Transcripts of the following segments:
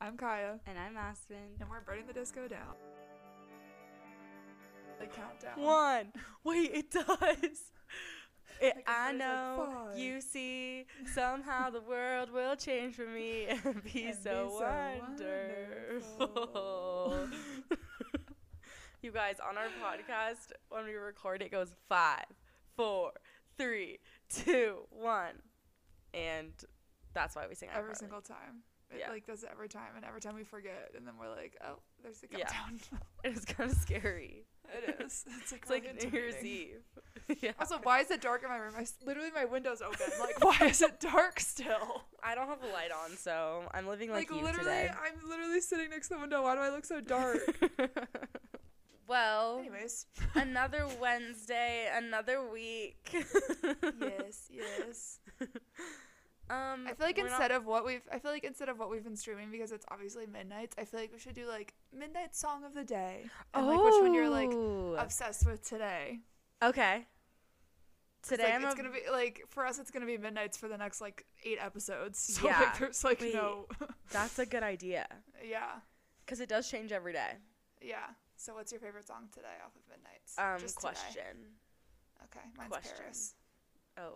I'm Kaiya, And I'm Aspen. and we're burning the disco down. The countdown. One. Wait, it does. It, Like, I it's like know you see somehow the world will change for me and be And so be so wonderful. you guys, on our podcast, when we record, it goes five, four, three, two, one, and that's why we sing Every single time. It Yeah. like does it every time, and every time we forget, and then we're like, oh, there's the Yeah. countdown. It's kind of scary. it is. It's like, It's like New Year's intimidating. Eve. yeah. Also, why is it dark in my room? I, literally, my window's open. Like, why is it dark still? I don't have a light on, so I'm living like, Like, you literally, today. I'm literally sitting next to the window. Why do I look so dark? well, Anyways. another Wednesday, another week. yes, yes. Um, I feel like we're not- instead of what we've, I feel like instead of what we've been streaming because it's obviously midnights. I feel like we should do like midnight song of the day, and like which one you're like Oh. obsessed with today. Okay. Today like, it's a- gonna be like for us, it's gonna be midnights for the next like eight episodes. So Yeah. like, there's like Wait. no, That's a good idea yeah, because it does change every day. yeah. So what's your favorite song today off of midnights? Um, Just today. question. Okay, mine's Question. Paris. Oh.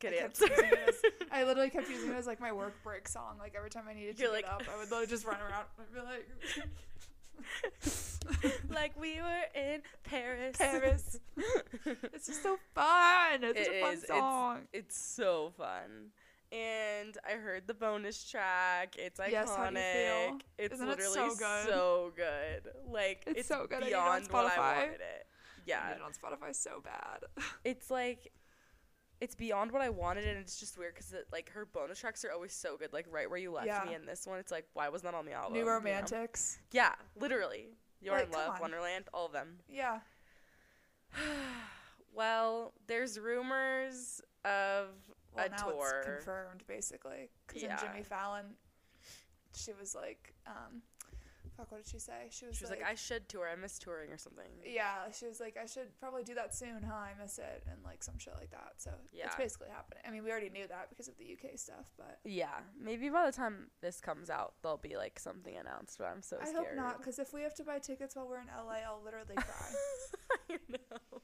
Good I answer. as- I literally kept using it as like my work break song. Like every time I needed to You're get like- up, I would literally just run around and be like, like we were in Paris. Paris. It's just so fun. It's It a fun is. song. It's so fun. And I heard the bonus track. It's iconic. Yes, how do you feel? It's Isn't it literally so good? so good. Like It's it's, so good. I it beyond what I wanted it. I Yeah. need it on Spotify so bad. It's like it's beyond what I wanted and it's just weird cuz like her bonus tracks are always so good. Like right where you left Yeah. me in this one, it's like why wasn't that on the album? New you know? Romantics. Yeah, literally. You're Like, in love, on. Wonderland, all of them. Yeah. Well, there's rumors of Well, a now tour. it's confirmed basically. Because Yeah. in Jimmy Fallon, she was like, um, fuck, what did she say? She was, She was like, I should tour. I miss touring or something. yeah, she was like, I should probably do that soon, huh? I miss it, and like some shit like that. So Yeah. it's basically happening. I mean, we already knew that because of the UK stuff, but Yeah, maybe by the time this comes out, there'll be like something announced. But I'm so I scared. hope not. Because if we have to buy tickets while we're in LA, I'll literally cry. I know.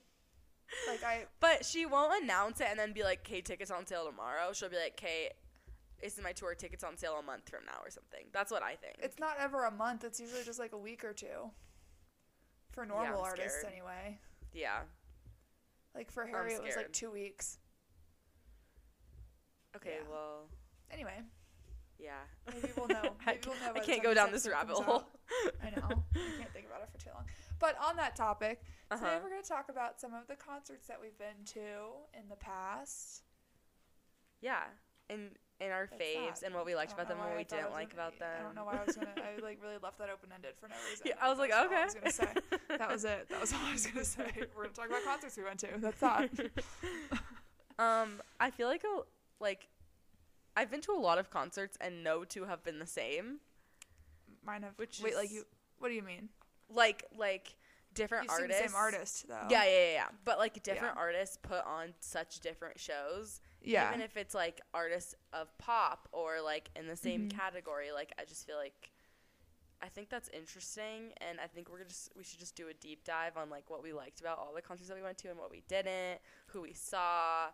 like I, But she won't announce it and then be like, "K tickets on sale tomorrow." She'll be like, "K, is my tour tickets on sale a month from now or something." That's what I think. it's not ever a month. It's usually just like a week or two. For normal I'm artists, scared. anyway. yeah. Like for Harry, it was like two weeks. Okay. Yeah. Well. Anyway, Yeah. maybe we'll know. I, Maybe we'll know. I can't go down this rabbit hole. I know. I can't think about it for too long. But on that topic, today Uh-huh. we're going to talk about some of the concerts that we've been to in the past. Yeah. And in our That's faves that. and what we liked about them and what we didn't like gonna- about them. I don't know why I was gonna. I like really left that open ended for no reason. Yeah, I was like, okay. I was gonna say. That was it. That was all I was gonna say. We're gonna talk about concerts we went to. That's that. Um, I feel like a, like I've been to a lot of concerts and no two have been the same. Mine have. Which wait, like you? What do you mean? Like like different You've artists. the same artist though. Yeah, yeah, yeah, yeah. But like different Yeah. artists put on such different shows. Yeah. Even if it's like artists of pop or like in the same Mhm. category, like I just feel like I think that's interesting and I think we're just we should just do a deep dive on like what we liked about all the concerts that we went to and what we didn't, who we saw,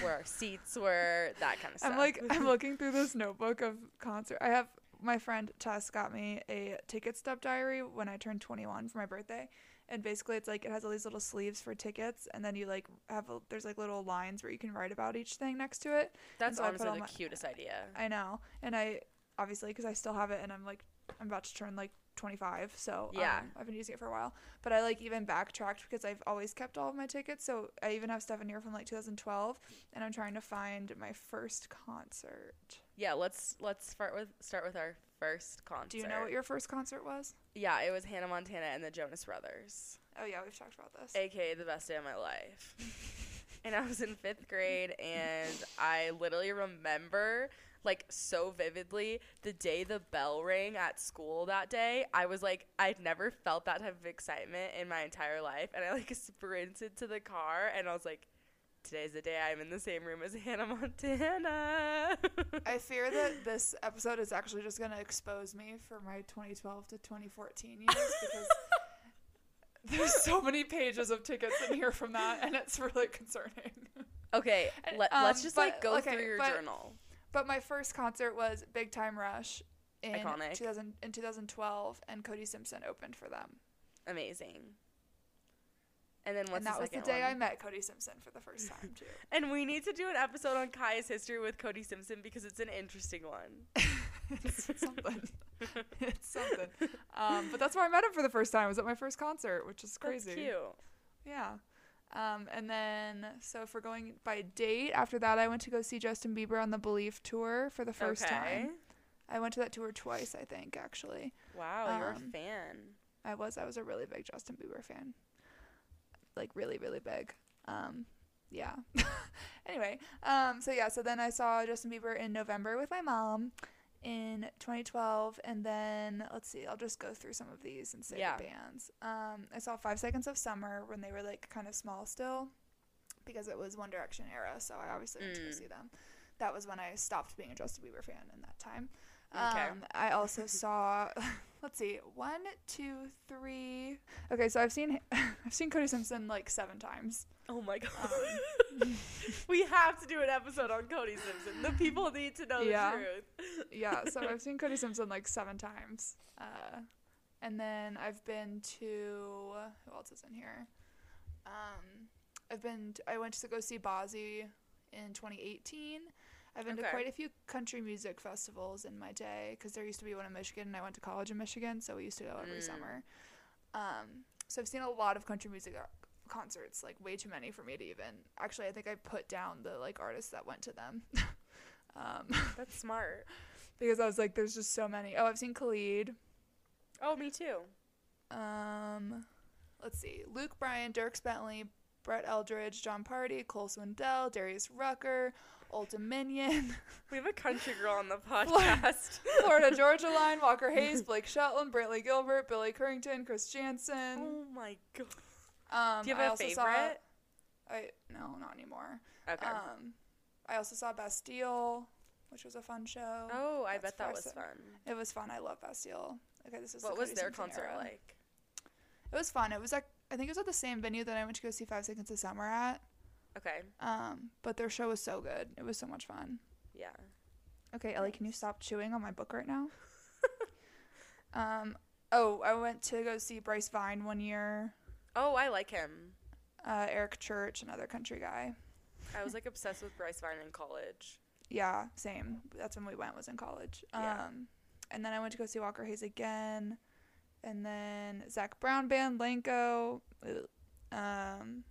where our seats were, that kind of stuff. I'm like I'm looking through this notebook of concert. I have my friend Tess got me a ticket stub diary when I turned 21 for my birthday, and basically it's like it has all these little sleeves for tickets, and then you like have a, there's like little lines where you can write about each thing next to it. That's so honestly the my- cutest idea. I know, and I obviously because I still have it, and I'm like I'm about to turn like 25, so Yeah. um, I've been using it for a while. But I like even backtracked because I've always kept all of my tickets, so I even have stuff in here from like 2012, and I'm trying to find my first concert. Yeah, let's let's start with start with our first concert. Do you know what your first concert was? Yeah, it was Hannah Montana and the Jonas Brothers, Oh yeah, we've talked about this. aka the best day of my life. and I was in fifth grade, and I literally remember like so vividly the day the bell rang at school that day. I was like, I'd never felt that type of excitement in my entire life, and I like sprinted to the car, and I was like, Today's the day I'm in the same room as Hannah Montana. I fear that this episode is actually just going to expose me for my 2012 to 2014 years because there's so many pages of tickets in here from that, and it's really concerning. okay, let, Um, us just like go okay, through your but- journal. But my first concert was Big Time Rush in Iconic. 2000 in 2012, and Cody Simpson opened for them. Amazing. And then what's and that the was the day I met Cody Simpson for the first time too. And we need to do an episode on Kai's history with Cody Simpson because it's an interesting one. it's something. it's something. Um, but that's where I met him for the first time. It was at my first concert, which is crazy. That's cute. Yeah. Um, and then, so for going by date, after that, I went to go see Justin Bieber on the Belief tour for the first okay. time. I went to that tour twice, I think, actually. Wow, you're Um, a fan. I was I was a really big Justin Bieber fan. Like really, really big. Um, yeah. anyway, um, so yeah, so then I saw Justin Bieber in November with my mom in 2012, and then let's see, I'll just go through some of these and say Yeah. the bands. Um, I saw Five Seconds of Summer when they were like kind of small still, because it was One Direction era, so I obviously went to go Mm. see them. That was when I stopped being a Justin Bieber fan in that time. Okay. Um, I also saw, let's see, one, two, three. Okay, so I've seen I've seen Cody Simpson like seven times. Oh my god. Um, we have to do an episode on Cody Simpson. The people need to know Yeah. the truth. yeah, so I've seen Cody Simpson like seven times. Uh, and then I've been to who else is in here? Um, I've been I went to go see Bazzi in 2018. I've been Okay. to quite a few country music festivals in my day because there used to be one in Michigan and I went to college in Michigan, so we used to go every Mm. summer. Um, so I've seen a lot of country music uh, concerts, like way too many for me to even. Actually, I think I put down the like artists that went to them. um, That's smart. because I was like, there's just so many. Oh, I've seen Khalid. Oh, me too. Um, let's see, Luke Bryan, Dierks Bentley, Brett Eldredge, Jon Pardi, Cole Swindell, Darius Rucker, Old Dominion, We have a country girl on the podcast. Florida Georgia Line, Walker Hayes, Blake Shelton, Brantley Gilbert, Billy Currington, Chris Janson. oh my god. Um, Do you have a also favorite? Saw, I no, not anymore. okay. Um, I also saw Bastille, which was a fun show. oh, I that's bet that was fun. It was fun. I love Bastille. Okay, this is the What was their concert era. like? It was fun. It was like I think it was at the same venue that I went to go see Five Seconds of Summer at. Okay. Um, but their show was so good. It was so much fun. Yeah. Okay, Ellie, can you stop chewing on my book right now? um, oh, I went to go see Bryce Vine one year. Oh, I like him. Uh, Eric Church, another country guy. I was like obsessed with Bryce Vine in college. Yeah, same. That's when we went. Was in college. Yeah. Um, and then I went to go see Walker Hayes again, and then Zac Brown Band, LANCO. Um,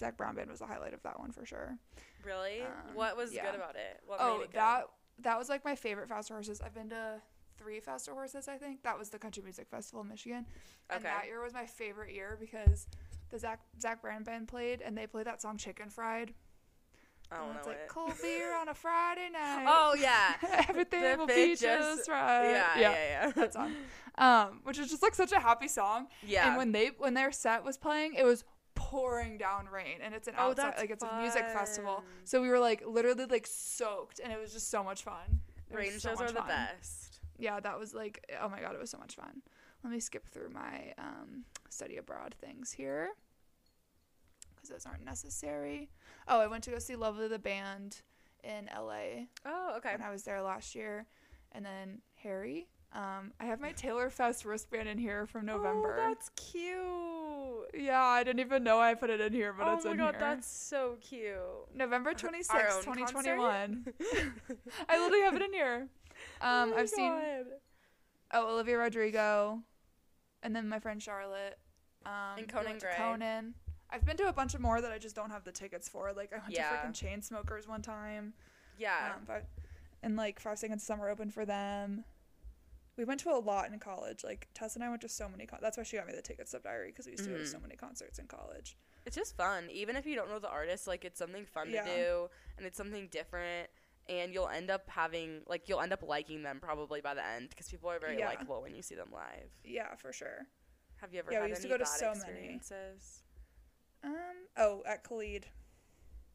Zac Brown Band was the highlight of that one for sure. Really? Um, what was yeah. good about it? What Oh, made it good? that that was like my favorite Faster Horses. I've been to three Faster Horses, I think. That was the Country Music Festival in Michigan, and Okay. that year was my favorite year because the Zach Zac Brown Band played, and they played that song Chicken Fried. I don't and know it's like it. cold beer on a Friday night. Oh yeah. Everything The will be just- just right. yeah, yeah, yeah. that song. Um, which is just like such a happy song. Yeah. And when they when their set was playing, it was pouring down rain, and it's an Oh, outside like it's a music festival. So we were like literally like soaked, and it was just so much fun. It Rain shows much are the fun. best. Yeah, that was like oh my god, it was so much fun. Let me skip through my um, study abroad things here because those aren't necessary. Oh, I went to go see Lovely the band in LA Oh, okay. when I was there last year, and then Harry. Um, I have my Taylor Fest wristband in here from November. Oh, that's cute. Yeah, I didn't even know I put it in here, but it's oh it's my in god, here. that's so cute. November Our 26th, own 2021. concert? I literally have it in here. Um, Oh my I've seen God. oh Olivia Rodrigo, and then my friend Charlotte. Um, And Conan Gray. Conan. I've been to a bunch of more that I just don't have the tickets for. Like I went Yeah. to freaking Chainsmokers one time. Yeah. Um, five, and like Five Seconds Summer opened for them. We went to a lot in college. Like Tess and I went to so many. Con- That's why she got me the Ticket Stub Diary because we used to go to so many concerts in college. It's just fun. Even if you don't know the artist, like it's something fun Yeah. to do and it's something different and you'll end up having like you'll end up liking them probably by the end because people are very Yeah. likable when you see them live. Yeah, for sure. Have you ever Yeah, we had used to any go to bad so many. experiences? Um. Oh, at Khalid.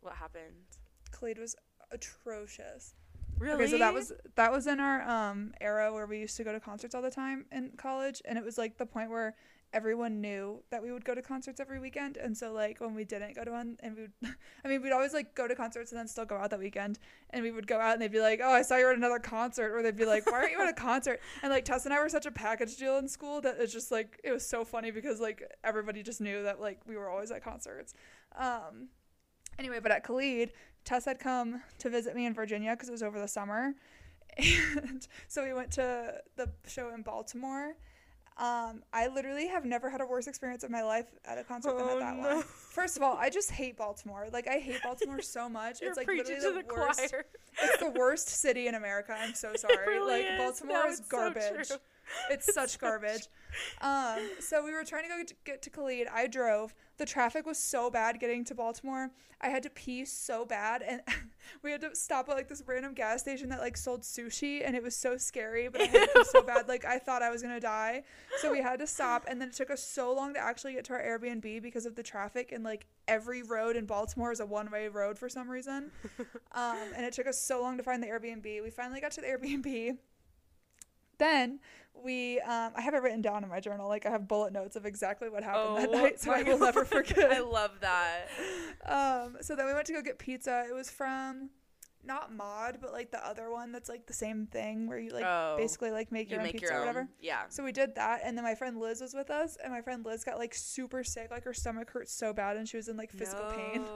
What happened? Khalid was atrocious. Really? Okay, so that was that was in our um era where we used to go to concerts all the time in college, and it was like the point where everyone knew that we would go to concerts every weekend, and so like when we didn't go to one, and we would, I mean, we'd always like go to concerts and then still go out that weekend, and we would go out and they'd be like, "Oh, I saw you at another concert," or they'd be like, "Why aren't you at a concert?" And like Tess and I were such a package deal in school that it's just like it was so funny because like everybody just knew that like we were always at concerts. Um, anyway, but at Khalid, Tess had come to visit me in Virginia because it was over the summer. And so we went to the show in Baltimore. Um, I literally have never had a worse experience of my life at a concert than Oh, at that no. one. First of all, I just hate Baltimore. Like I hate Baltimore so much. You're it's like literally to the, the, worst. choir. It's the worst city in America. I'm so sorry. really like is. Baltimore No, is so garbage. true. it's such garbage. Um, so we were trying to go get to, get to Khalid. I drove. The traffic was so bad getting to Baltimore. I had to pee so bad, and we had to stop at like this random gas station that like sold sushi, and it was so scary. But I had to pee so bad, like I thought I was gonna die. So we had to stop, and then it took us so long to actually get to our Airbnb because of the traffic, and like every road in Baltimore is a one-way road for some reason. Um, and it took us so long to find the Airbnb. We finally got to the Airbnb. Then we, um, I have it written down in my journal. Like I have bullet notes of exactly what happened that Oh night, so I will never forget. I love that. Um, so then we went to go get pizza. It was from not Mod, but like the other one that's like the same thing where you like Oh. basically like make You your own make pizza your or whatever. Yeah. So we did that, and then my friend Liz was with us, and my friend Liz got like super sick, like her stomach hurt so bad, and she was in like physical pain.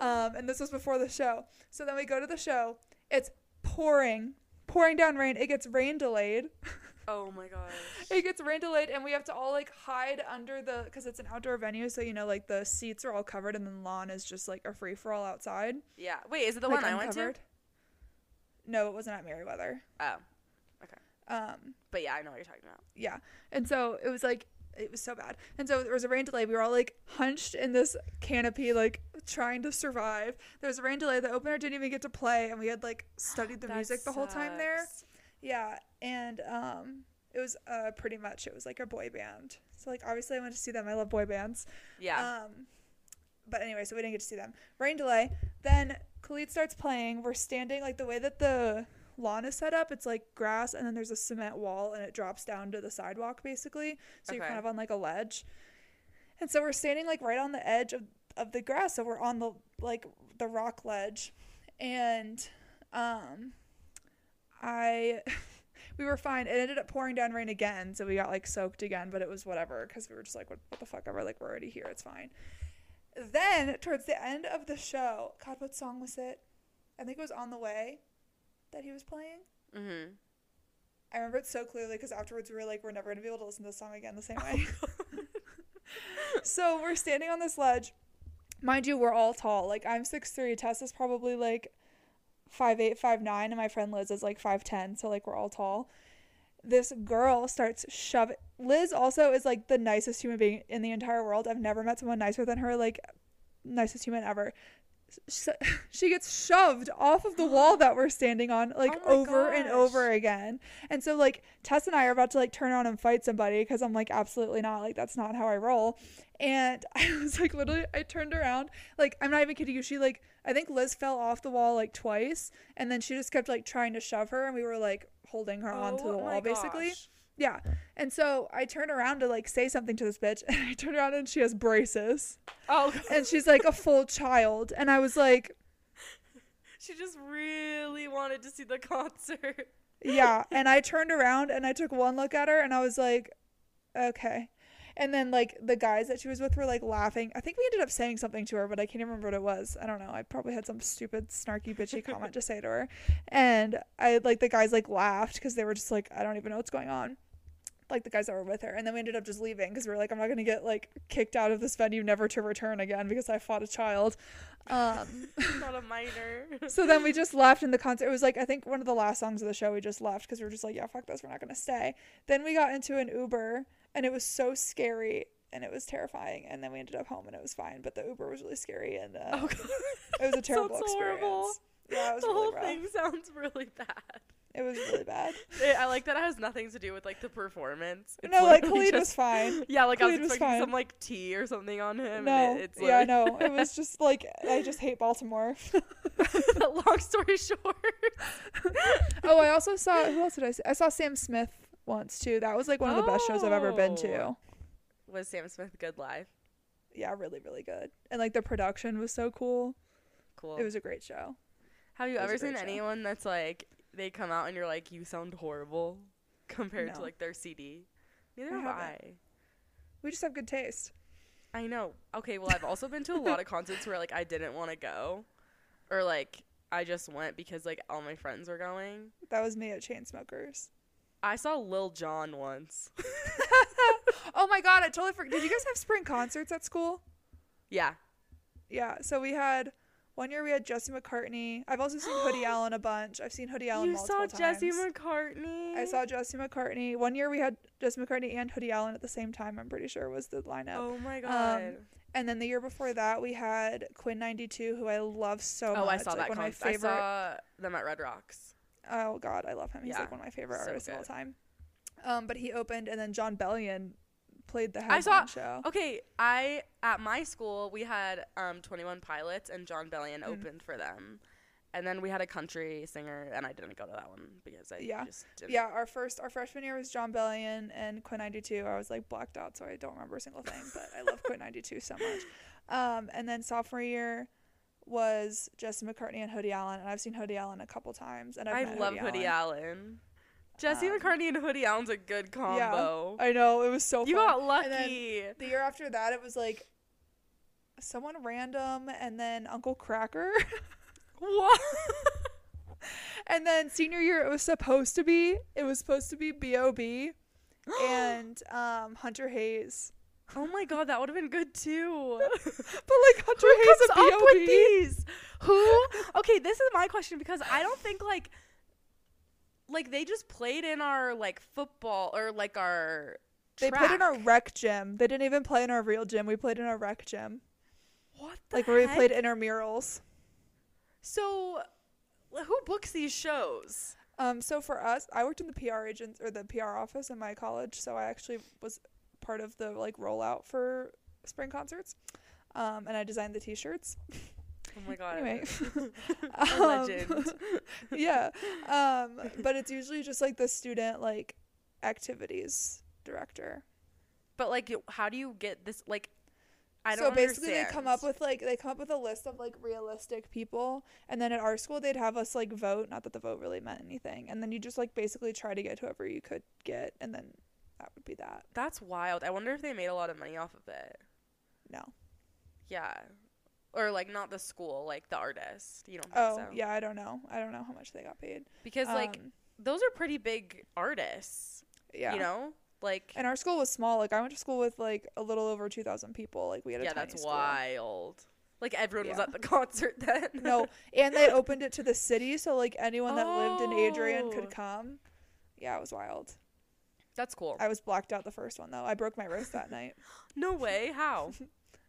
Um, and this was before the show. So then we go to the show. It's pouring, pouring down rain. It gets rain delayed. oh my gosh. it gets rain delayed, and we have to all like hide under the because it's an outdoor venue. So you know, like the seats are all covered, and the lawn is just like a free for all outside. Yeah. Wait, is it the like, one I went to? No, it wasn't at Merriweather. Oh. Okay. Um, But yeah, I know what you're talking about. yeah, and so it was like it was so bad, and so there was a rain delay. We were all like hunched in this canopy, like trying to survive. There was a rain delay. The opener didn't even get to play, and we had like studied the music the whole time there. Yeah, and um, it was uh pretty much it was like a boy band. So like obviously I went to see them. I love boy bands. Yeah. Um, but anyway, so we didn't get to see them. Rain delay. Then Khalid starts playing. We're standing like the way that the lawn is set up. It's like grass, and then there's a cement wall, and it drops down to the sidewalk basically. So you're Okay. kind of on like a ledge. And so we're standing like right on the edge of of the grass. So we're on the like the rock ledge, and um, I. We were fine. It ended up pouring down rain again, so we got like soaked again, but it was whatever because we were just like, what, what the fuck ever? Like, we're already here. It's fine. Then, towards the end of the show, God, what song was it? I think it was On the Way that he was playing. Mhm. I remember it so clearly because afterwards we were like, we're never going to be able to listen to this song again the same way. so we're standing on this ledge. Mind you, we're all tall. Like, I'm 6'3. Tess is probably like 5'8, 5'9, and my friend Liz is like 5'10. So, like, we're all tall. This girl starts shoving. Liz also is like the nicest human being in the entire world. I've never met someone nicer than her. Like, nicest human ever. She gets shoved off of the wall that we're standing on, like Oh over and over again. And so, like, Tess and I are about to like turn around and fight somebody because I'm like, absolutely not. Like, that's not how I roll. And I was like, literally, I turned around. Like, I'm not even kidding you. She, like, I think Liz fell off the wall like twice. And then she just kept like trying to shove her. And we were like holding her onto the Oh wall, basically. Yeah. And so I turn around to like say something to this bitch. And I turn around and she has braces. Oh, And she's like a full child. And I was like, she just really wanted to see the concert. yeah and i turned around and i took one look at her and i was like okay and then like the guys that she was with were like laughing. I think we ended up saying something to her but i can't even remember what it was. I don't know. I probably had some stupid snarky bitchy comment to say to her. And i like the guys like laughed because they were just like i don't even know what's going on like the guys that were with her. And then we ended up just leaving because we were like i'm not to get like kicked out of this venue never to return again because i fought a child. Um Not a minor. so then we just left and the concert. It was like i think one of the last songs of the show we just left because we were just like yeah fuck this we're not to stay. Then we got into an uber and it was so scary and it was terrifying. And then we ended up home and it was fine but the uber was really scary and uh, Oh, it was a terrible experience. Horrible. yeah it was the really whole rough. thing sounds really bad. It was really bad. It- I like that it has nothing to do with like the performance. It's no, like Khalid was fine. Yeah, like I was Khalid was some like tea or something on him. No, and it, yeah, no, it was just like I just hate Baltimore. Long story short. oh, I also saw who else did I see? I saw Sam Smith once too. That was like one of the best shows I've ever been to. Oh. Was Sam Smith good live? Yeah, really, really good. And like the production was so cool. Cool. It was a great show. Have you ever seen show. anyone that's like they come out and you're like you sound horrible compared to like their CD? Neither I have I. We just have good taste. I know. Okay, well I've also been to a lot of concerts where like I didn't want to go, or like I just went because like all my friends were going. That was me at Chainsmokers. I saw Lil Jon once. oh my god, I totally forgot. Did you guys have spring concerts at school? yeah. Yeah, so we had one year we had Jesse McCartney. I've also seen Hoodie Allen a bunch. I've seen Hoodie Allen You multiple saw times. Jesse McCartney. I saw Jesse McCartney. One year we had Jesse McCartney and Hoodie Allen at the same time. I'm pretty sure was the lineup. Oh my god. And then the year before that we had Quinn 92, who I love so oh, much. Oh, I saw like that one of my concert. I favorite. saw them at Red Rocks. Oh God, I love him. He's Yeah, like one of my favorite so artists of all time. Um, but he opened, and then Jon Bellion played the I saw- show. Okay, I at my school we had um 21 Pilots and Jon Bellion Mm. opened for them. And then we had a country singer and I didn't go to that one because I Yeah. just didn't. Yeah, our first, our freshman year was Jon Bellion and Quinn 92. I was like blacked out, so I don't remember a single thing, but I love Quinn 92 so much. Um, and then sophomore year was Justin McCartney and Hoodie Allen, and I've seen Hoodie Allen a couple times, and I've I love Hoodie, Hoodie Allen. Allen. Jesse Um, McCartney and Hoodie Allen's a good combo. I know it was so. you fun. got lucky. the year after that, it was like someone random, and then Uncle Kracker. what? And then senior year, it was supposed to be. It was supposed to be B.O.B. and um, Hunter Hayes. oh my god, that would have been good too. But like Hunter Who Hayes comes up with B.O.B. these? Who? Okay, this is my question because I don't think like like they just played in our like football or like our They played in our rec gym. They didn't even play in our real gym. We played in our rec gym, what the like where we played intramurals. So who books these shows? Um, so for us, I worked in the PR agents or the PR office in my college, so I actually was part of the like rollout for spring concerts. Um, and I designed the T-shirts. Oh my god. Anyway, Um, legend. yeah. Um, but it's usually just like the student like activities director. But like how do you get this like I don't So basically understand. they come up with like they come up with a list of like realistic people and then at our school they'd have us like vote not that the vote really meant anything and then you just like basically try to get whoever you could get and then that would be that That's wild. I wonder if they made a lot of money off of it. no Yeah. Or like not the school, like the artist. You don't think oh so? yeah i don't know i don't know how much they got paid Because like Um, those are pretty big artists. yeah You know? Like and our school was small like i went to school with like a little over 2000 people like we had a Yeah, that's school. wild. Like everyone was at the concert then. no and they opened it to the city so like anyone that lived in adrian Oh. could come yeah it was wild That's cool. i was blacked out the first one though i broke my wrist that night No way. How?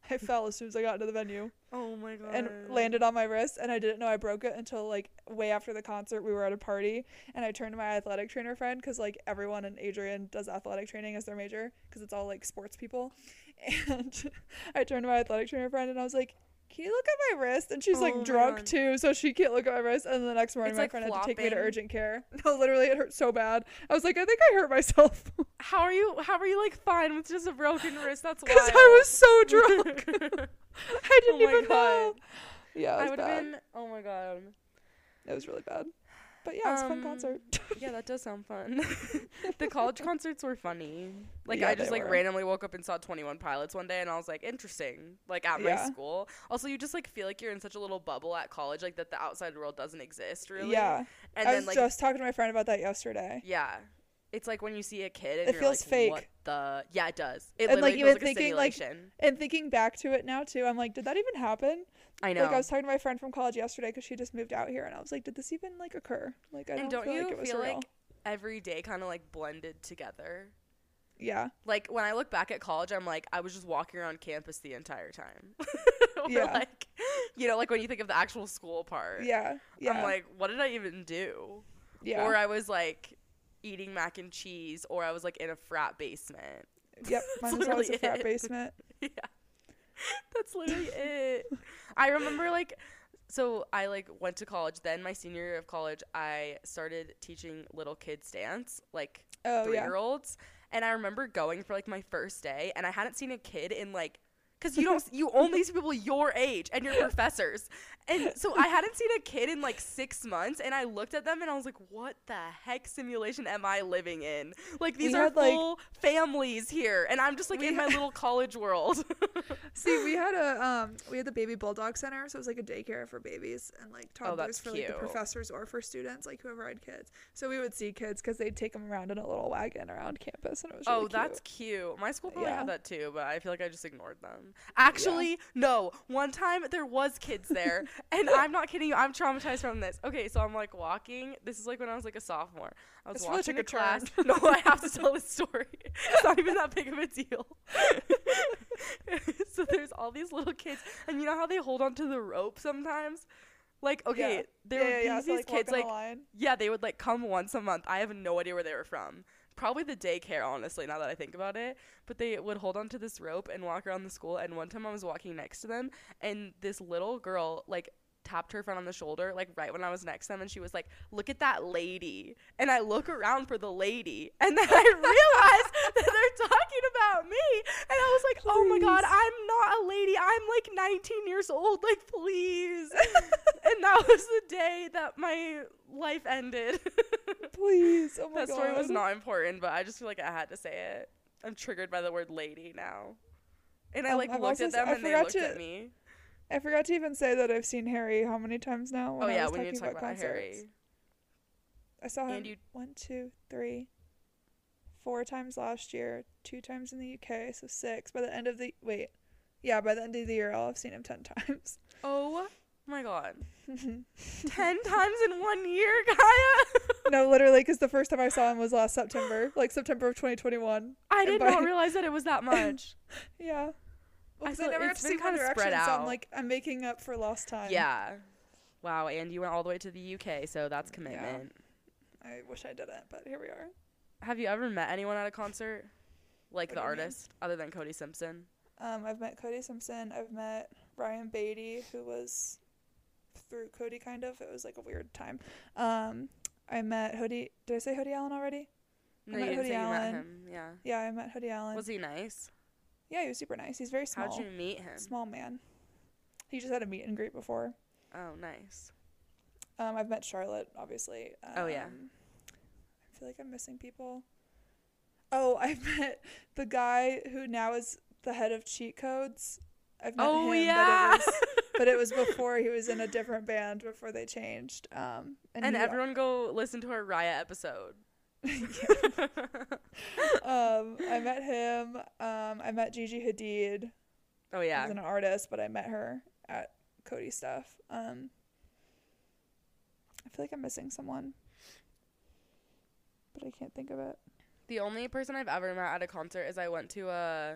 i fell as soon as i got into the venue oh my god. and landed on my wrist and I didn't know I broke it until like way after the concert we were at a party and I turned to my athletic trainer friend cuz like everyone in Adrian does athletic training as their major cuz it's all like sports people and I turned to my athletic trainer friend and I was like can you look at my wrist? And she's Oh like drunk God. too, so she can't look at my wrist. And the next morning, It's, my like, friend had to take me to urgent care. No, literally, it hurt so bad. I was like, I think I hurt myself How are you? How are you like fine with just a broken wrist? That's because. I was so drunk. I oh didn't Oh my even know. Yeah, I would have been. Oh my god. It was really bad. But yeah, it was a fun Um, concert. Yeah, that does sound fun. the college concerts were funny. Like Yeah, I just they like were. randomly woke up and saw 21 Pilots one day and I was like, interesting. Like at my Yeah. school. Also, you just like feel like you're in such a little bubble at college like that the outside world doesn't exist really. Yeah. And I then was like just talking to my friend about that yesterday. yeah. It's like when you see a kid and It you're feels like, fake. what the Yeah, it does. It And, like, literally even feels like a thinking, like, simulation. And thinking back to it now too, I'm like, did that even happen? I know. Like I was talking to my friend from college yesterday because she just moved out here, and I was like, did this even like occur? Like I and don't, don't feel you like it was feel like every day kind of like blended together? yeah, like when I look back at college, I'm like, I was just walking around campus the entire time. Yeah. like, you know, like when you think of the actual school part, yeah, yeah. I'm like, what did I even do? Yeah. or I was like eating mac and cheese, or I was like in a frat basement. Yep. Mine was always a frat it. basement. yeah. That's literally it. I remember like so I like went to college. Then my senior year of college, I started teaching little kids dance, like Oh three yeah. year olds. And I remember going for like my first day, and I hadn't seen a kid in like, because you don't, you only see people your age and your professors. And so I hadn't seen a kid in like six months, and I looked at them and I was like, what the heck simulation am I living in? Like, these We are had, like- full families here, and I'm just like in my little college world. See, we had a um, we had the baby bulldog center, so it was like a daycare for babies and like Oh, toddlers that's for like the professors or for students, like whoever had kids. So we would see kids because they'd take them around in a little wagon around campus, and it was really Oh, that's cute. cute. My school probably Yeah. had that too, but I feel like I just ignored them. Actually, no. One time there was kids there, and I'm not kidding you. I'm traumatized from this. Okay, so I'm like walking. This is like when I was like a sophomore. I was This really walking took to a class. turn. no, I have to tell this story. It's not even that big of a deal. so there's all these little kids, and you know how they hold onto the rope sometimes. Like, okay, Yeah. there yeah, would yeah, be these So, like, kids like line. yeah, they would like come once a month. I have no idea where they were from. Probably the daycare, honestly, now that I think about it. But they would hold onto this rope and walk around the school. And one time I was walking next to them, and this little girl, like, tapped her friend on the shoulder, like, right when I was next to them. And she was like, Look at that lady. And I look around for the lady. And then I realize that they're talking about me. And I was like, Oh my God, I'm not a lady. I'm like 19 years old. Like, please. and that was the day that my life ended. Please, oh my that god. story was not important, but I just feel like I had to say it. I'm triggered by the word lady now. And I Um, like looked at them I and they looked to- at me. I forgot to even say that I've seen Harry how many times now? When Oh I yeah, was we need to talking talk about concerts. Harry. I saw him you- one, two, three, four times last year, two times in the UK, so six. By the end of the wait, yeah, by the end of the year, I'll have seen him ten times. Oh my god. Ten times in one year, Kaiya? no, literally, because the first time I saw him was last September, like September of 2021. I did by- not realize that it was that much. Yeah. Well, I I, never got to see One Direction, spread so I'm like, I'm making up for lost time. yeah. Wow, and you went all the way to the UK, so that's commitment. I wish I didn't, but here we are. Have you ever met anyone at a concert? Like What the you mean? artist, other than Cody Simpson? Um, I've met Cody Simpson. I've met Brian Beatty, who was through Cody, kind of. It was like a weird time. Um, I met Hoodie. Did I say Hoodie Allen already? No, met you didn't Hoodie met Allen. him. Yeah. Yeah, I met Hoodie Allen. Was he nice? Yeah, he was super nice. He's very small. How'd you meet him? Small man. He just had a meet and greet before. Oh, nice. Um, I've met Charlotte, obviously. Um, Oh, yeah. I feel like I'm missing people. Oh, I've met the guy who now is the head of Cheat Codes. I've met Oh him, yeah. but it was but it was before he was in a different band before they changed. Um, and, and everyone go listen to our Riot episode. um, I met him. Um, I met Gigi Hadid. oh yeah, She's an artist, but I met her at Cody stuff. Um, I feel like I'm missing someone, but I can't think of it. The only person I've ever met at a concert is I went to a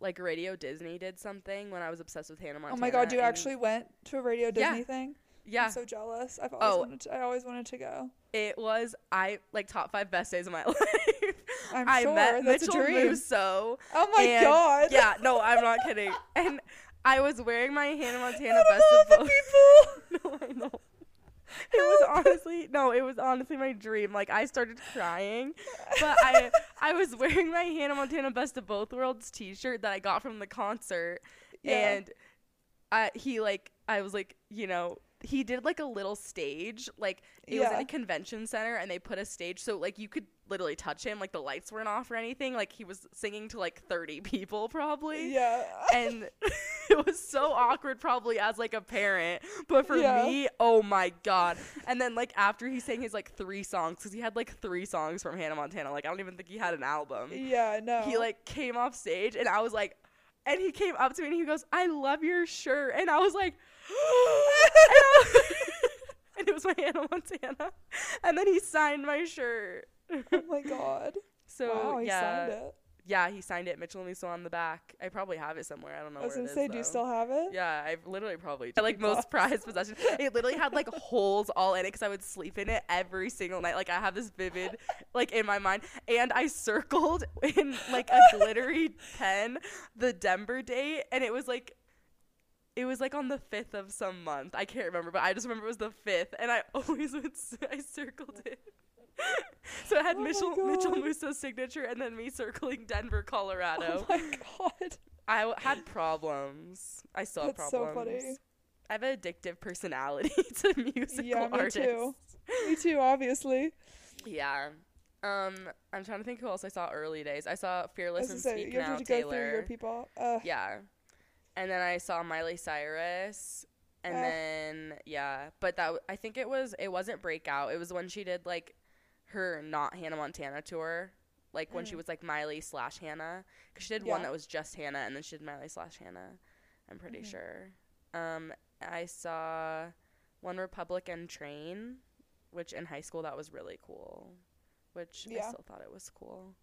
like Radio Disney did something when I was obsessed with Hannah Montana. oh my god, you actually went to a Radio Yeah. Disney thing? Yeah. I'm so jealous. I've always Oh. wanted to, I always wanted to go. it was I like top five best days of my life. I'm I sure met that's Mitchell a dream. Musso. Oh my and- god. Yeah, no, I'm not kidding. And I was wearing my Hannah Montana best of the both. people. no, I know. It was honestly no, it was honestly my dream. Like I started crying, but I I was wearing my Hannah Montana Best of Both Worlds T-shirt that I got from the concert, Yeah. and I he like I was like you know he did like a little stage like it was in a convention center and they put a stage so like you could literally touch him like the lights weren't off or anything like he was singing to like 30 people probably yeah. and it was so awkward probably as like a parent but for Yeah. me oh my god and then like after he sang his like three songs because he had like three songs from hannah montana like i don't even think he had an album yeah, no. he like came off stage and i was like and he came up to me and he goes i love your shirt and i was like and, I- and it was my hannah montana and then he signed my shirt Oh my god. so wow, he yeah signed it. Yeah, he signed it. Mitchell Musso on the back. I probably have it somewhere. I don't know I was where gonna say, is, do you still have it? Yeah, I've literally probably like most prized possession. It literally had like holes all in it because I would sleep in it every single night. Like I have this vivid, like in my mind, and I circled in like a glittery pen the Denver date, and it was like. It was like on the fifth of some month. I can't remember, but I just remember it was the fifth, and I always would. I circled it. so it had Oh Mitchell Mitchell Musso's signature, and then me circling Denver, Colorado. Oh my god. I w- had problems. I still have That's so problems. funny. I have an addictive personality to musical Yeah, me artists. too. Me too, obviously. Yeah. Um, I'm trying to think who else I saw early days. I saw Fearless was and say, Speak you have Now to go through your people. Uh, Yeah. And then I saw Miley Cyrus. And Uh. then yeah, but that I think it was it wasn't breakout. It was when she did like her not Hannah Montana tour, like when she Mm. was like Miley slash Hannah, because she did one that was just Hannah, and then she did Miley slash Hannah. I'm pretty Mhm. sure. Um, I saw One Republican Train, which in high school that was really cool, which I still thought it was cool.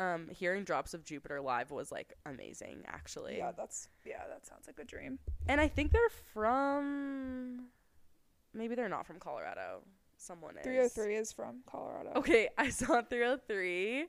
Um, hearing Drops of Jupiter live was like amazing, actually. yeah, that's yeah, that sounds like a dream. And I think they're from. Maybe they're not from Colorado. Someone is. 3OH!3 is from Colorado. Okay, I saw 3OH!3.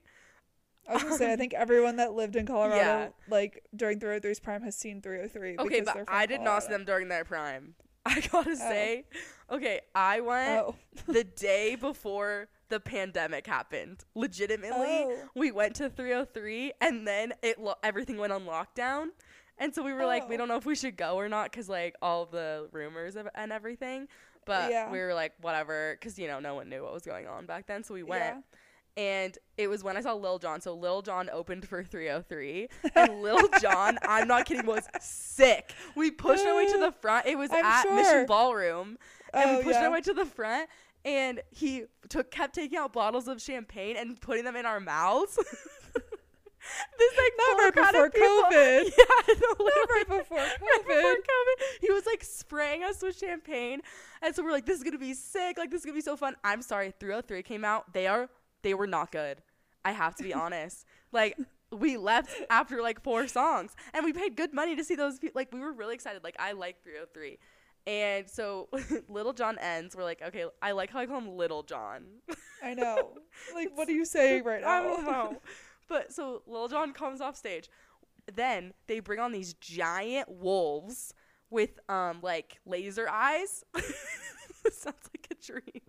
I was gonna say, I think everyone that lived in Colorado, Yeah. like during 3OH!3's prime, has seen 3OH!3. Okay, but I did not see them during their prime. I gotta oh. say, okay, I went Oh. the day before the pandemic happened. Legitimately, Oh. we went to 3OH!3, and then it lo- everything went on lockdown, and so we were like, we Oh. don't know if we should go or not, cause like all the rumors of, and everything. But Yeah. we were like, whatever, cause you know no one knew what was going on back then, so we went. Yeah. And it was when I saw Lil Jon. So Lil Jon opened for 3OH!3, and Lil Jon, I'm not kidding, was sick. We pushed our way to the front. It was I'm at sure. Mission Ballroom, and Oh, we pushed yeah. our way to the front. And he took kept taking out bottles of champagne and putting them in our mouths. this like Not full right crowd before COVID. Yeah, no, Not before right COVID. before COVID. He was like spraying us with champagne. And so we're like, this is gonna be sick, like this is gonna be so fun. I'm sorry, 3OH!3 came out. They are they were not good. I have to be honest. Like we left after like four songs and we paid good money to see those people. Like we were really excited. Like I like 3OH!3. And so Little John ends. We're like, okay, I like how I call him Little John. I know. Like, what are you saying right I now? don't know. But so little john comes off stage. Then they bring on these giant wolves with um like laser eyes. sounds like a dream.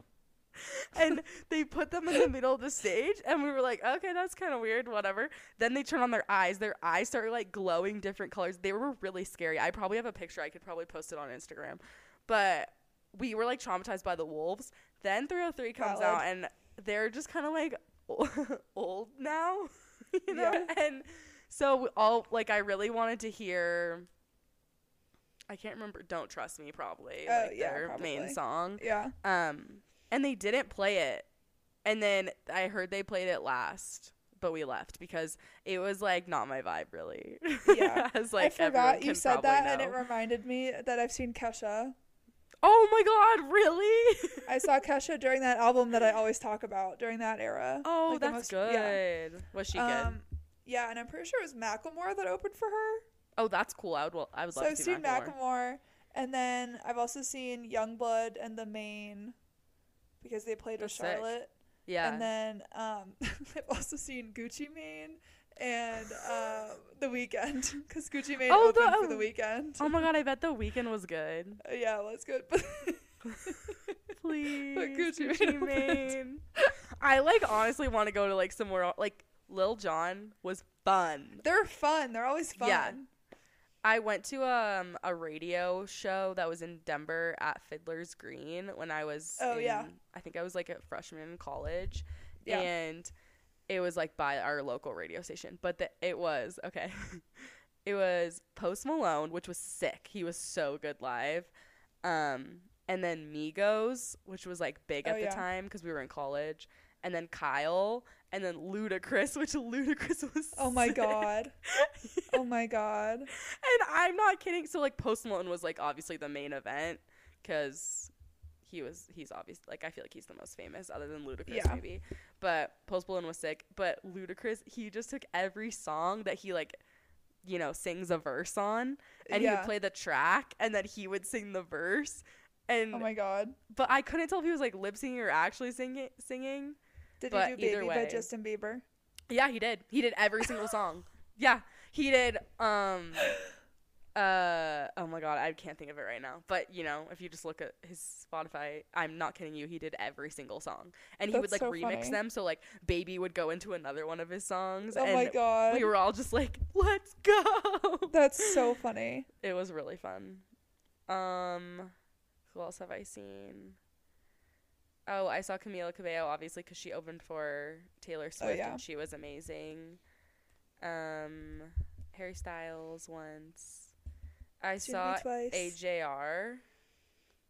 And they put them in the middle of the stage, and we were like, okay, that's kind of weird, whatever. Then they turn on their eyes. Their eyes start like glowing different colors. They were really scary. I probably have a picture. I could probably post it on Instagram. But we were like traumatized by the wolves. Then 3OH!3 comes Valid. out, and they're just kind of like old now, you know? Yeah. And so all like I really wanted to hear I can't remember Don't Trust Me probably Oh, like yeah, their main song. yeah. Um and they didn't play it. And then I heard they played it last, but we left because it was like not my vibe really. Yeah. As like I forgot you said that, and it reminded me that I've seen Kesha. Oh my god, really? I saw Kesha during that album that I always talk about during that era. oh, Like that's most- yeah. good. Was she good? Um, yeah, and I'm pretty sure it was Macklemore that opened for her. Oh, that's cool. I would well, I would So love I've to see seen Macklemore. Macklemore, and then I've also seen Yungblud and The Maine because they played with That's sick. Charlotte. Yeah. And then um, I've also seen Gucci Mane and uh, The Weeknd because Gucci Mane Oh, the- opened for oh. The Weeknd. oh my god, I bet the Weeknd was good. yeah, well, it's good, but Please, Gucci Gucci, Mane I like honestly want to go to like somewhere like Lil Jon was fun. they're fun. They're always fun. Yeah. I went to um a radio show that was in Denver at Fiddler's Green when I was Oh, in- yeah. I think I was like a freshman in college Yeah. and it was like by our local radio station but the, it was okay it was Post Malone which was sick he was so good live um and then Migos which was like big at Oh, the yeah. time because we were in college and then Kyle and then Ludacris which Ludacris was Oh my sick. god. Oh my god. And I'm not kidding. So like Post Malone was like obviously the main event because he was he's obvious like I feel like he's the most famous other than Ludacris Yeah. maybe. But Post Malone was sick. But Ludacris he just took every song that he like you know sings a verse on and he would play the track and then he would sing the verse. And oh my god. but I couldn't tell if he was like lip singing or actually singing singing. Did but you do Baby way. by Justin Bieber? Yeah, he did. He did every single song. Yeah, he did. Um, uh, oh my god, I can't think of it right now. But you know, if you just look at his Spotify, I'm not kidding you. He did every single song, and he would like so remix funny. them. So like, Baby would go into another one of his songs, Oh and my god. we were all just like, "Let's go!" That's so funny. it was really fun. Um, who else have I seen? Oh, I saw Camila Cabello obviously because she opened for Taylor Swift Oh, yeah. and she was amazing. Um, Harry Styles once. I saw. AJR,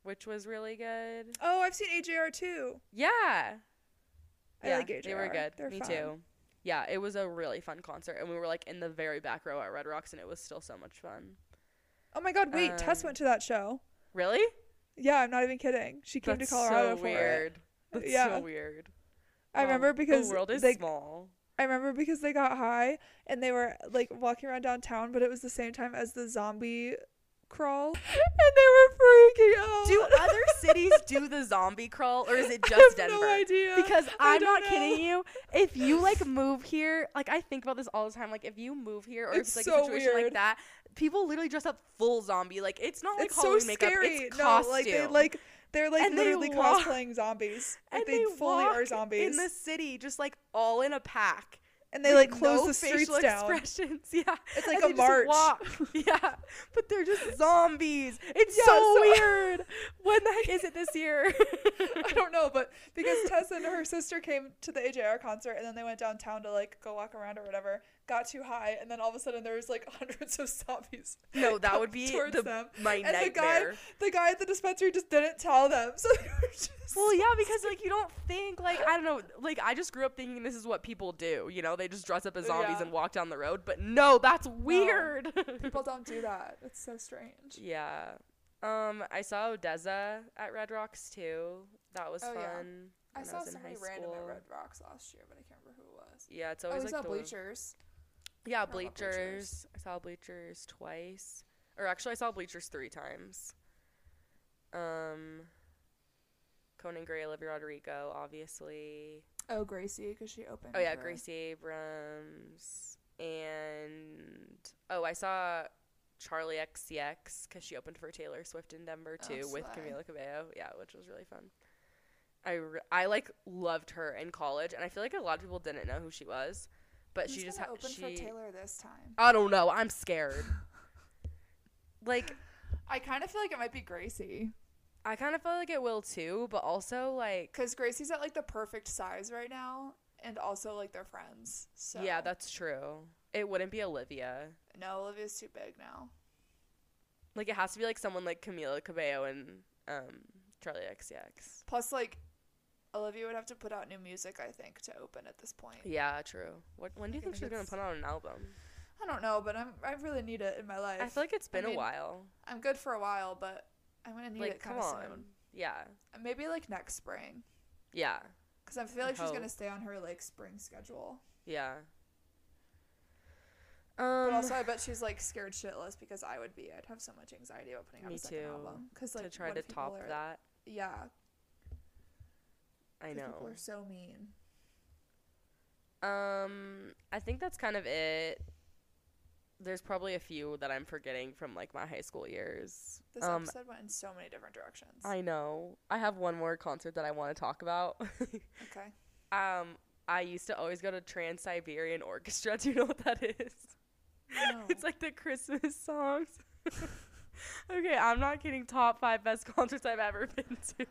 which was really good. Oh, I've seen AJR too. Yeah, I yeah, like They were good. They're Me fun. too. Yeah, it was a really fun concert, and we were like in the very back row at Red Rocks, and it was still so much fun. Oh my god, wait, Tess Um, went to that show. Really? Yeah, I'm not even kidding. She came That's to Colorado so for it. weird. That's Yeah. so weird. I remember because the world is they small. I remember because they got high and they were like walking around downtown, but it was the same time as the zombie crawl, and they were freaking out. Do other cities do the zombie crawl, or is it I just have Denver? no idea. Because I I'm not don't kidding you. If you like move here, like I think about this all the time. Like if you move here, or if It's it's like so a situation like that, people literally dress up full zombie. Like it's not like it's so Halloween makeup. scary. It's no, costume. like they like they're like And they literally walk- cosplaying zombies. Like and they, fully are zombies. in the city, just like all in a pack. And they with like close no the streets facial down. Expressions. Yeah, It's like And a march. walk. yeah, but they're just zombies. It's Yeah, so, so- weird. when the heck is it this year? I don't know, but because Tessa and her sister came to the AJR concert and then they went downtown to like go walk around or whatever, got too high, and then all of a sudden there was like hundreds of zombies. no, that would be towards the, them. my And the guy, the guy at the dispensary just didn't tell them, so they were just. Well, yeah, because like you don't think like I don't know, like I just grew up thinking this is what people do. You know, they just dress up as zombies Yeah. and walk down the road. But no, that's weird. people don't do that. It's so strange. yeah. Um, I saw ODESZA at Red Rocks too. That was Oh, fun. yeah. I saw in somebody random at. Red Rocks last year, but I can't remember who it was. Yeah, it's Oh, always we like saw the Bleachers. Yeah, bleachers. Bleachers. I saw bleachers twice. Or actually I saw bleachers three times. Um Conan Gray, Olivia Rodrigo, obviously. Oh, Gracie, because she opened. Oh yeah, for- Gracie Abrams. And oh, I saw Charli XCX because she opened for Taylor Swift in Denver Oh, too with. Camila Cabello. Yeah, which was really fun. I, re- I like loved her in college, and I feel like a lot of people didn't know who she was, but Who's she just gonna open she. for Taylor this time. I don't know. I'm scared. like I kind of feel like it might be Gracie. I kind of feel like it will too, but also like Because Gracie's at like the perfect size right now, and also like they're friends. So yeah, that's true. It wouldn't be Olivia. no, Olivia's too big now. Like it has to be like someone like Camila Cabello and um Charli XCX. Plus, like Olivia would have to put out new music, I think, to open at this point. Yeah, true. What when do you think think she's gonna put out an album? I don't know, but I'm I really need it in my life. I feel like it's been mean, a while. I'm good for a while, but I'm gonna need Like it come kind of on. soon. Yeah. Maybe like next spring, Yeah. because I feel I like she's gonna stay on her like spring schedule. Yeah. But Um also, I bet she's like scared shitless because I would be. I'd have so much anxiety about putting out Me a second too. album. Because like to try to if top are- that. Yeah, I know. people are so mean. Um, I think that's kind of it. There's probably a few that I'm forgetting from like my high school years. This um, episode went in so many different directions. I know. I have one more concert that I want to talk about. okay. um, I used to always go to Trans Siberian Orchestra. Do you know what that is? No. It's like the Christmas songs. okay, I'm not kidding. Top five best concerts I've ever been to.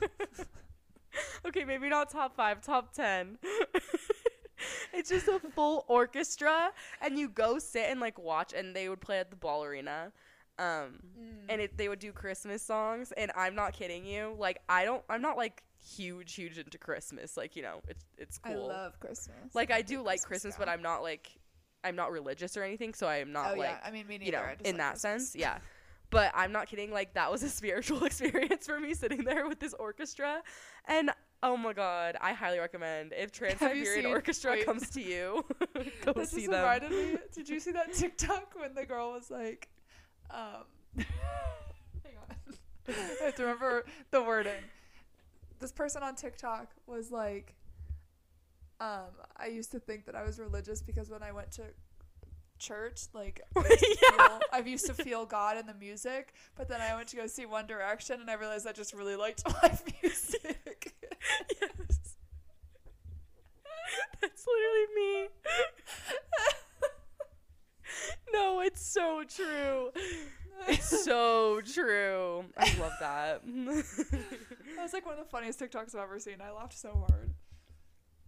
okay, maybe not top five, top ten. it's just a full orchestra, and you go sit and like watch, and they would play at the ball arena. Um, Mm. and it, they would do Christmas songs, and I'm not kidding you. Like I don't, I'm not like huge, huge into Christmas. Like you know, it's it's cool. I love Christmas. like I'm I a do like Christmas, but. I'm not like I'm not religious or anything, so I am not oh like yeah, I mean me neither. you know in like that Christmas. sense, yeah. But I'm not kidding. Like that was a spiritual experience for me sitting there with this orchestra, and oh my god, I highly recommend if Trans Siberian Orchestra wait. comes to you, go That see them. reminded me. Did you see that TikTok when the girl was like, um, hang on, I have to remember the wording. This person on TikTok was like, um, I used to think that I was religious because when I went to church, like I used, Yeah. feel, I used to feel God in the music, but then I went to go see One Direction and I realized I just really liked live music. yes. That's literally me. no, it's so true. It's so true. I love that. That was like one of the funniest TikToks I've ever seen. I laughed so hard.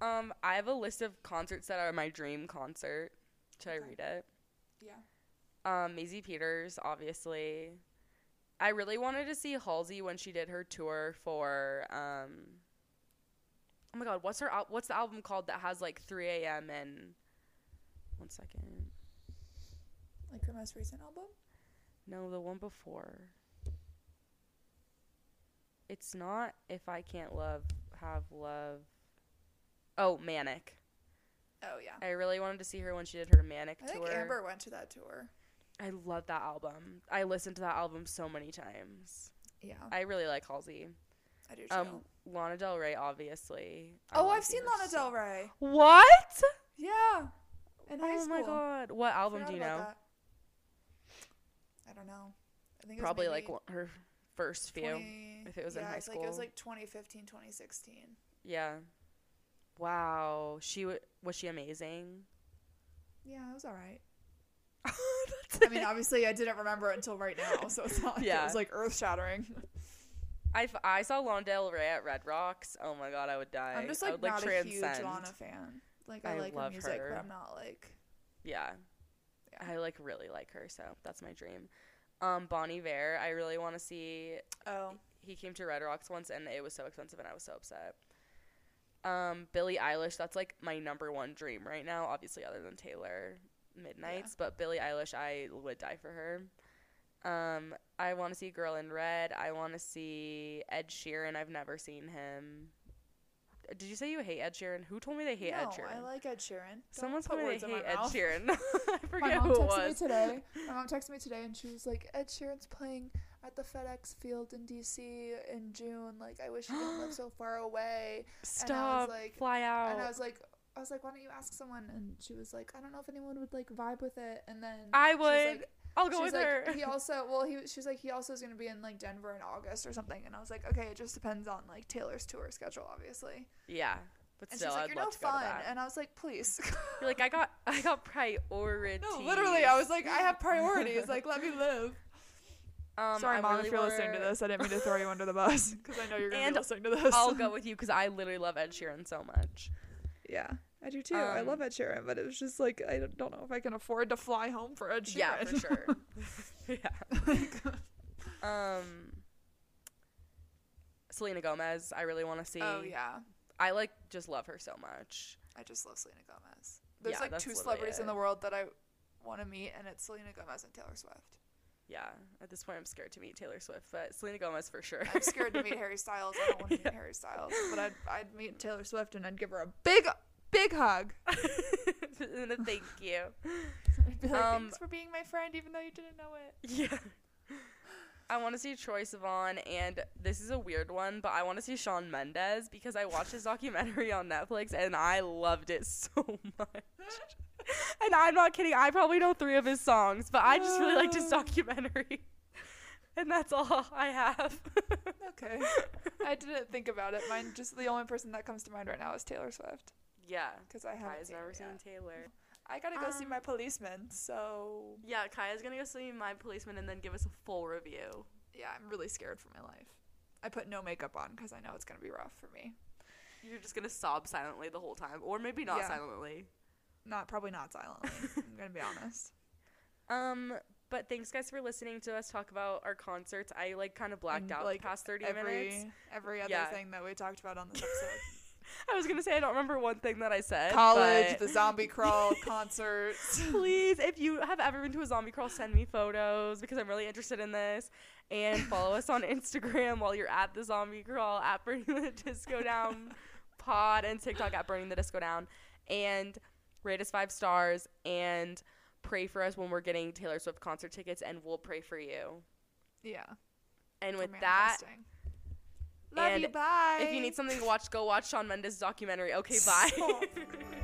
um, I have a list of concerts that are my dream concert. Should I read it? Yeah. Um, Maisie Peters, obviously. I really wanted to see Halsey when she did her tour for um. Oh my God, what's her al- what's the album called that has like 3 a.m. and one second. Like her most recent album? No, the one before. It's not if I can't love have love. Oh, Manic. Oh yeah. I really wanted to see her when she did her Manic I think tour. Amber went to that tour. I love that album. I listened to that album so many times. Yeah, I really like Halsey. I do too. Um, Lana Del Rey, obviously. I oh, I've seen Lana Del Rey. What? Yeah, in high oh school. my god! What album do you know? that. I don't know. I think it was Probably like her first few. 20 if it was in high it's Like it was like 2015, 2016. Yeah. Wow. She w- was she amazing? Yeah, it was all right. I mean, obviously, I didn't remember it until right now, so it's not like Yeah. it was like earth shattering. I, f- I saw Lana Del Rey at Red Rocks. Oh my god, I would die. I'm just like would, not transcend. a huge Lana fan. Like I, I like her music, her. but I'm not like. Yeah. Yeah. I like really like her, so that's my dream. Um, Bon Iver, I really want to see. Oh, He came to Red Rocks once, and it was so expensive, and I was so upset. Um, Billie Eilish, that's like my number one dream right now. Obviously, other than Taylor Midnight's, but Billie Eilish, I would die for her. Um, I want to see Girl in Red. I want to see Ed Sheeran. I've never seen him. Did you say you hate Ed Sheeran? Who told me they hate no, Ed Sheeran? I like Ed Sheeran. Someone told me they hate Ed. Sheeran. I My forget mom who it texted me today. My mom texted me today, and she was like, "Ed Sheeran's playing at the FedEx Field in DC in June. Like, I wish he didn't live so far away." Stop! like- fly out! And I was like, "I was like, why don't you ask someone?" And she was like, "I don't know if anyone would like vibe with it." And then I was would. like- I'll she go was with like, her. He also, well, he she was like, he also is gonna be in like Denver in August or something. And I was like, okay, it just depends on like Taylor's tour schedule, obviously. yeah, but And still, she's like, I'd you're no to to fun. And I was like, please. You're like, I got, I got priorities. no, literally, I was like, I have priorities. like, let me live. Um, Sorry, I mom, really if you're listening to this, I didn't mean to throw you under the bus because I know you're gonna And be listening to this. I'll go with you because I literally love Ed Sheeran so much. Yeah, I do too. I Um, love Ed Sheeran, but it was just like I don't- don't know if I can afford to fly home for Ed Sheeran. Yeah, for sure. yeah. Um, Selena Gomez, I really want to see. oh yeah, I like just love her so much. I just love Selena Gomez. There's Yeah, like two literally celebrities in the world that I want to meet, and it's Selena Gomez and Taylor Swift. Yeah, at this point, I'm scared to meet Taylor Swift, but Selena Gomez for sure. I'm scared to meet Harry Styles. I don't want to meet Harry Styles, but I'd I'd meet Taylor Swift and I'd give her a big big hug. and a thank you. Like, Um, thanks for being my friend, even though you didn't know it. Yeah. I want to see Troye Sivan, and this is a weird one, but I want to see Shawn Mendes because I watched his documentary on Netflix and I loved it so much. and I'm not kidding, I probably know three of his songs, but I just really liked his documentary. And that's all I have. Okay, I didn't think about it. Mine just the only person that comes to mind right now is Taylor Swift yeah. because I haven't seen never her seen. Taylor. I gotta go see Um, my policeman. So Yeah, Kaiya's gonna go see My Policeman and then give us a full review. yeah, I'm really scared for my life. I put no makeup on because I know it's gonna be rough for me. You're just gonna sob silently the whole time, or maybe not Yeah. silently. Not probably not silently. I'm gonna be honest. Um, but thanks guys for listening to us talk about our concerts. I like kind of blacked And, out like, the past 30 every minutes. every other Yeah. thing that we talked about on this episode. I was gonna say I don't remember one thing that I said. College, the zombie crawl, concerts. please, if you have ever been to a zombie crawl, send me photos because I'm really interested in this. And follow us on Instagram while you're at the zombie crawl at Burning the Disco Down pod and TikTok at Burning the Disco Down. And rate us five stars and pray for us when we're getting Taylor Swift concert tickets, and we'll pray for you. Yeah. And with that. Love and you. Bye. if you need something to watch, go watch Shawn Mendes' documentary. Okay, bye.